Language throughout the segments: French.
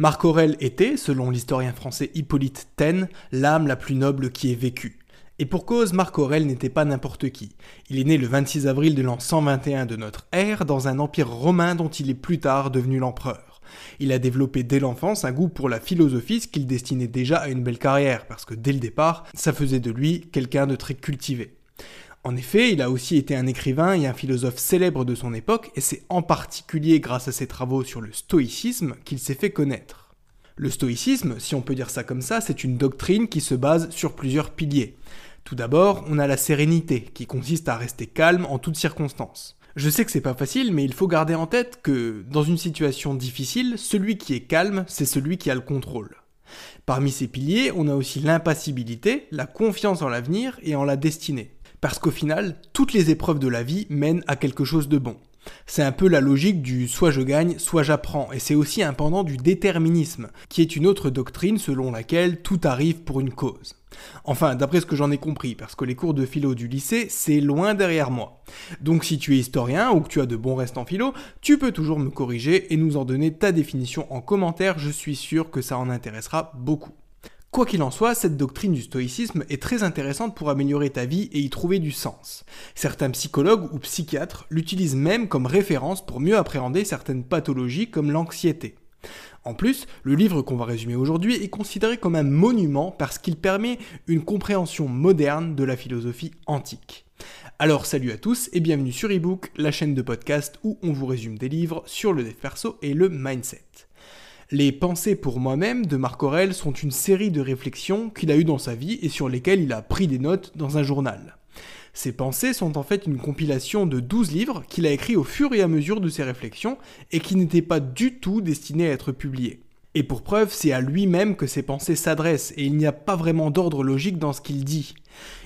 Marc Aurèle était, selon l'historien français Hippolyte Taine, l'âme la plus noble qui ait vécu. Et pour cause, Marc Aurèle n'était pas n'importe qui. Il est né le 26 avril de l'an 121 de notre ère dans un empire romain dont il est plus tard devenu l'empereur. Il a développé dès l'enfance un goût pour la philosophie, ce qu'il destinait déjà à une belle carrière, parce que dès le départ, ça faisait de lui quelqu'un de très cultivé. En effet, il a aussi été un écrivain et un philosophe célèbre de son époque, et c'est en particulier grâce à ses travaux sur le stoïcisme qu'il s'est fait connaître. Le stoïcisme, si on peut dire ça comme ça, c'est une doctrine qui se base sur plusieurs piliers. Tout d'abord, on a la sérénité, qui consiste à rester calme en toutes circonstances. Je sais que c'est pas facile, mais il faut garder en tête que, dans une situation difficile, celui qui est calme, c'est celui qui a le contrôle. Parmi ces piliers, on a aussi l'impassibilité, la confiance en l'avenir et en la destinée. Parce qu'au final, toutes les épreuves de la vie mènent à quelque chose de bon. C'est un peu la logique du soit je gagne, soit j'apprends, et c'est aussi un pendant du déterminisme, qui est une autre doctrine selon laquelle tout arrive pour une cause. Enfin, d'après ce que j'en ai compris, parce que les cours de philo du lycée, c'est loin derrière moi. Donc si tu es historien ou que tu as de bons restes en philo, tu peux toujours me corriger et nous en donner ta définition en commentaire, je suis sûr que ça en intéressera beaucoup. Quoi qu'il en soit, cette doctrine du stoïcisme est très intéressante pour améliorer ta vie et y trouver du sens. Certains psychologues ou psychiatres l'utilisent même comme référence pour mieux appréhender certaines pathologies comme l'anxiété. En plus, le livre qu'on va résumer aujourd'hui est considéré comme un monument parce qu'il permet une compréhension moderne de la philosophie antique. Alors salut à tous et bienvenue sur eBook, la chaîne de podcast où on vous résume des livres sur le dev et le mindset. Les Pensées pour moi-même de Marc Aurèle sont une série de réflexions qu'il a eues dans sa vie et sur lesquelles il a pris des notes dans un journal. Ces pensées sont en fait une compilation de 12 livres qu'il a écrits au fur et à mesure de ses réflexions et qui n'étaient pas du tout destinés à être publiés. Et pour preuve, c'est à lui-même que ses pensées s'adressent, et il n'y a pas vraiment d'ordre logique dans ce qu'il dit.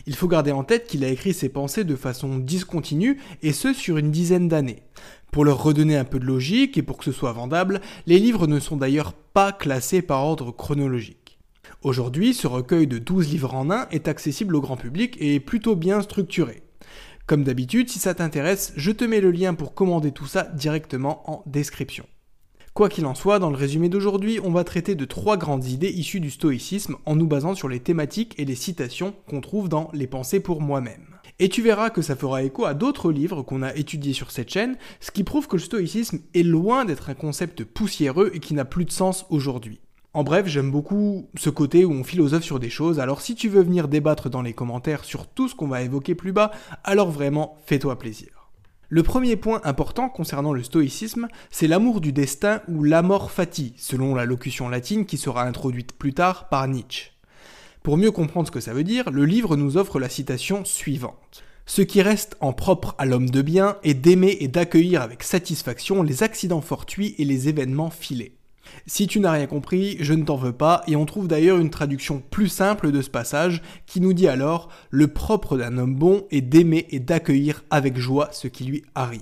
Il faut garder en tête qu'il a écrit ses pensées de façon discontinue, et ce sur une dizaine d'années. Pour leur redonner un peu de logique et pour que ce soit vendable, les livres ne sont d'ailleurs pas classés par ordre chronologique. Aujourd'hui, ce recueil de 12 livres en un est accessible au grand public et est plutôt bien structuré. Comme d'habitude, si ça t'intéresse, je te mets le lien pour commander tout ça directement en description. Quoi qu'il en soit, dans le résumé d'aujourd'hui, on va traiter de trois grandes idées issues du stoïcisme en nous basant sur les thématiques et les citations qu'on trouve dans Les pensées pour moi-même. Et tu verras que ça fera écho à d'autres livres qu'on a étudiés sur cette chaîne, ce qui prouve que le stoïcisme est loin d'être un concept poussiéreux et qui n'a plus de sens aujourd'hui. En bref, j'aime beaucoup ce côté où on philosophe sur des choses, alors si tu veux venir débattre dans les commentaires sur tout ce qu'on va évoquer plus bas, alors vraiment fais-toi plaisir. Le premier point important concernant le stoïcisme, c'est l'amour du destin ou l'amor fati, selon la locution latine qui sera introduite plus tard par Nietzsche. Pour mieux comprendre ce que ça veut dire, le livre nous offre la citation suivante. Ce qui reste en propre à l'homme de bien est d'aimer et d'accueillir avec satisfaction les accidents fortuits et les événements filés. Si tu n'as rien compris, je ne t'en veux pas, et on trouve d'ailleurs une traduction plus simple de ce passage qui nous dit alors Le propre d'un homme bon est d'aimer et d'accueillir avec joie ce qui lui arrive.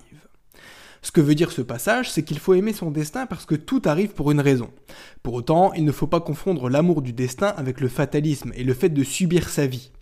Ce que veut dire ce passage, c'est qu'il faut aimer son destin parce que tout arrive pour une raison. Pour autant, il ne faut pas confondre l'amour du destin avec le fatalisme et le fait de subir sa vie.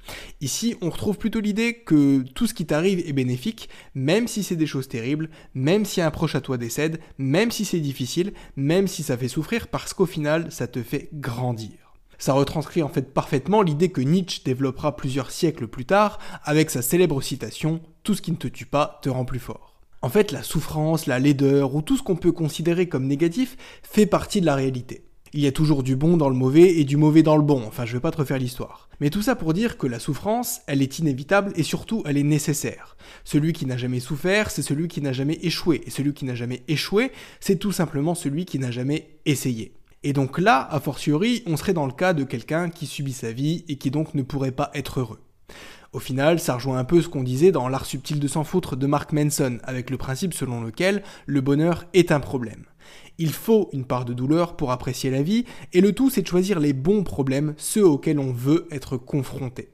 Ici, on retrouve plutôt l'idée que tout ce qui t'arrive est bénéfique, même si c'est des choses terribles, même si un proche à toi décède, même si c'est difficile, même si ça fait souffrir, parce qu'au final, ça te fait grandir. Ça retranscrit en fait parfaitement l'idée que Nietzsche développera plusieurs siècles plus tard avec sa célèbre citation Tout ce qui ne te tue pas te rend plus fort. En fait, la souffrance, la laideur ou tout ce qu'on peut considérer comme négatif fait partie de la réalité. Il y a toujours du bon dans le mauvais et du mauvais dans le bon, enfin je vais pas te refaire l'histoire. Mais tout ça pour dire que la souffrance, elle est inévitable et surtout elle est nécessaire. Celui qui n'a jamais souffert, c'est celui qui n'a jamais échoué, et celui qui n'a jamais échoué, c'est tout simplement celui qui n'a jamais essayé. Et donc là, a fortiori, on serait dans le cas de quelqu'un qui subit sa vie et qui donc ne pourrait pas être heureux. Au final, ça rejoint un peu ce qu'on disait dans L'art subtil de s'en foutre de Mark Manson, avec le principe selon lequel le bonheur est un problème. Il faut une part de douleur pour apprécier la vie, et le tout c'est de choisir les bons problèmes, ceux auxquels on veut être confronté.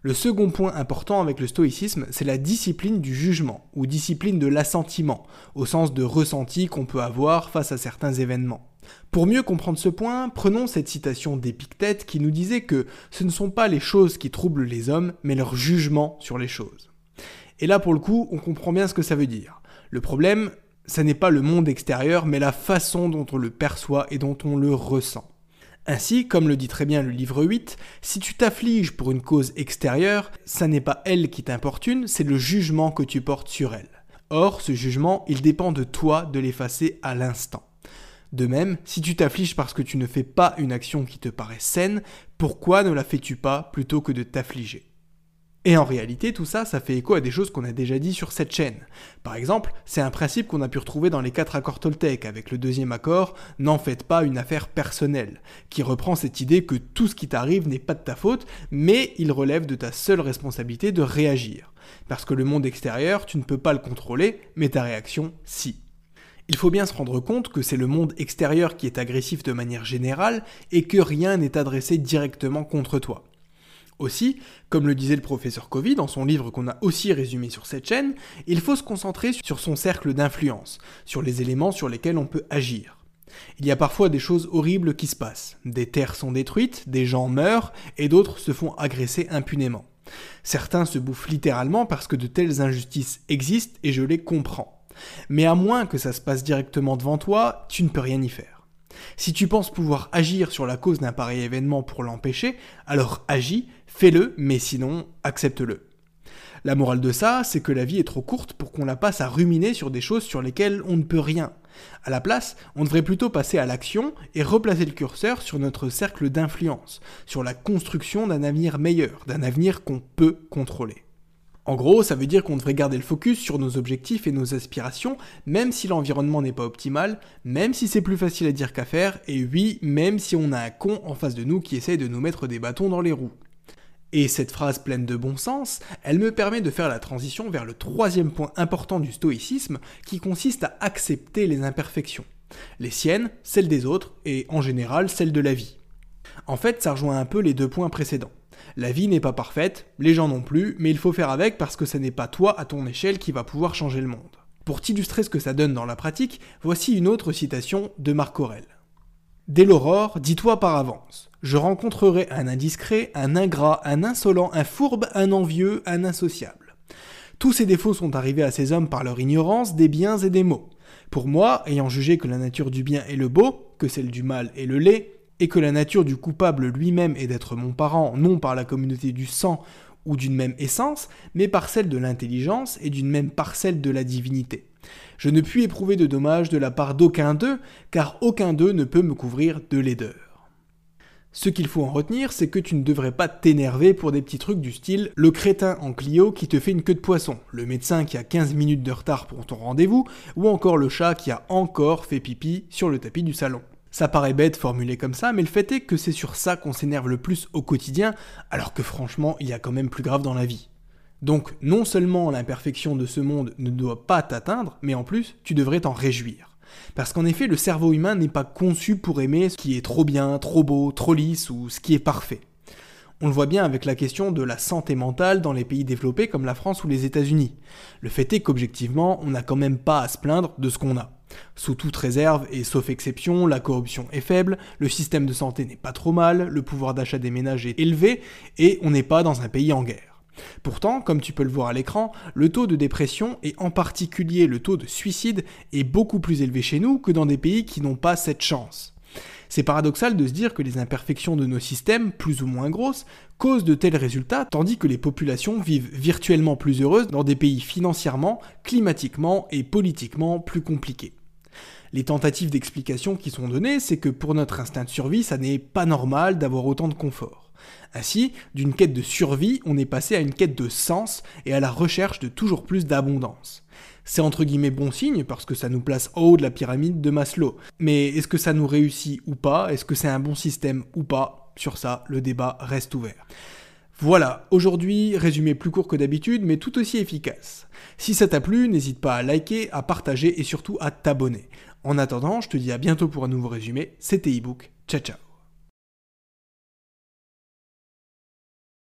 Le second point important avec le stoïcisme, c'est la discipline du jugement, ou discipline de l'assentiment, au sens de ressenti qu'on peut avoir face à certains événements. Pour mieux comprendre ce point, prenons cette citation d'Épictète qui nous disait que ce ne sont pas les choses qui troublent les hommes, mais leur jugement sur les choses. Et là, pour le coup, on comprend bien ce que ça veut dire. Le problème, Ça n'est pas le monde extérieur, mais la façon dont on le perçoit et dont on le ressent. Ainsi, comme le dit très bien le livre 8, si tu t'affliges pour une cause extérieure, ça n'est pas elle qui t'importune, c'est le jugement que tu portes sur elle. Or, ce jugement, il dépend de toi de l'effacer à l'instant. De même, si tu t'affliges parce que tu ne fais pas une action qui te paraît saine, pourquoi ne la fais-tu pas plutôt que de t'affliger? Et en réalité, tout ça, ça fait écho à des choses qu'on a déjà dit sur cette chaîne. Par exemple, c'est un principe qu'on a pu retrouver dans les quatre accords Toltec, avec le deuxième accord, n'en faites pas une affaire personnelle, qui reprend cette idée que tout ce qui t'arrive n'est pas de ta faute, mais il relève de ta seule responsabilité de réagir. Parce que le monde extérieur, tu ne peux pas le contrôler, mais ta réaction, si. Il faut bien se rendre compte que c'est le monde extérieur qui est agressif de manière générale et que rien n'est adressé directement contre toi. Aussi, comme le disait le professeur Covid dans son livre qu'on a aussi résumé sur cette chaîne, il faut se concentrer sur son cercle d'influence, sur les éléments sur lesquels on peut agir. Il y a parfois des choses horribles qui se passent. Des terres sont détruites, des gens meurent, et d'autres se font agresser impunément. Certains se bouffent littéralement parce que de telles injustices existent et je les comprends. Mais à moins que ça se passe directement devant toi, tu ne peux rien y faire. Si tu penses pouvoir agir sur la cause d'un pareil événement pour l'empêcher, alors agis, fais-le, mais sinon, accepte-le. La morale de ça, c'est que la vie est trop courte pour qu'on la passe à ruminer sur des choses sur lesquelles on ne peut rien. À la place, on devrait plutôt passer à l'action et replacer le curseur sur notre cercle d'influence, sur la construction d'un avenir meilleur, d'un avenir qu'on peut contrôler. En gros, ça veut dire qu'on devrait garder le focus sur nos objectifs et nos aspirations, même si l'environnement n'est pas optimal, même si c'est plus facile à dire qu'à faire, et oui, même si on a un con en face de nous qui essaye de nous mettre des bâtons dans les roues. Et cette phrase pleine de bon sens, elle me permet de faire la transition vers le troisième point important du stoïcisme, qui consiste à accepter les imperfections. Les siennes, celles des autres, et en général celles de la vie. En fait, ça rejoint un peu les deux points précédents. La vie n'est pas parfaite, les gens non plus, mais il faut faire avec parce que ce n'est pas toi à ton échelle qui va pouvoir changer le monde. Pour t'illustrer ce que ça donne dans la pratique, voici une autre citation de Marc Aurel. Dès l'aurore, dis-toi par avance, je rencontrerai un indiscret, un ingrat, un insolent, un fourbe, un envieux, un insociable. Tous ces défauts sont arrivés à ces hommes par leur ignorance des biens et des maux. Pour moi, ayant jugé que la nature du bien est le beau, que celle du mal est le laid, et que la nature du coupable lui-même est d'être mon parent, non par la communauté du sang ou d'une même essence, mais par celle de l'intelligence et d'une même parcelle de la divinité. Je ne puis éprouver de dommages de la part d'aucun d'eux, car aucun d'eux ne peut me couvrir de laideur. Ce qu'il faut en retenir, c'est que tu ne devrais pas t'énerver pour des petits trucs du style le crétin en Clio qui te fait une queue de poisson, le médecin qui a 15 minutes de retard pour ton rendez-vous, ou encore le chat qui a encore fait pipi sur le tapis du salon. Ça paraît bête formulé comme ça, mais le fait est que c'est sur ça qu'on s'énerve le plus au quotidien, alors que franchement, il y a quand même plus grave dans la vie. Donc, non seulement l'imperfection de ce monde ne doit pas t'atteindre, mais en plus, tu devrais t'en réjouir. Parce qu'en effet, le cerveau humain n'est pas conçu pour aimer ce qui est trop bien, trop beau, trop lisse ou ce qui est parfait. On le voit bien avec la question de la santé mentale dans les pays développés comme la France ou les États-Unis. Le fait est qu'objectivement, on n'a quand même pas à se plaindre de ce qu'on a. Sous toute réserve et sauf exception, la corruption est faible, le système de santé n'est pas trop mal, le pouvoir d'achat des ménages est élevé et on n'est pas dans un pays en guerre. Pourtant, comme tu peux le voir à l'écran, le taux de dépression et en particulier le taux de suicide est beaucoup plus élevé chez nous que dans des pays qui n'ont pas cette chance. C'est paradoxal de se dire que les imperfections de nos systèmes, plus ou moins grosses, causent de tels résultats, tandis que les populations vivent virtuellement plus heureuses dans des pays financièrement, climatiquement et politiquement plus compliqués. Les tentatives d'explication qui sont données, c'est que pour notre instinct de survie, ça n'est pas normal d'avoir autant de confort. Ainsi, d'une quête de survie, on est passé à une quête de sens et à la recherche de toujours plus d'abondance. C'est entre guillemets bon signe parce que ça nous place au haut de la pyramide de Maslow. Mais est-ce que ça nous réussit ou pas? Est-ce que c'est un bon système ou pas? Sur ça, le débat reste ouvert. Voilà, aujourd'hui, résumé plus court que d'habitude, mais tout aussi efficace. Si ça t'a plu, n'hésite pas à liker, à partager et surtout à t'abonner. En attendant, je te dis à bientôt pour un nouveau résumé. C'était ebook. Ciao ciao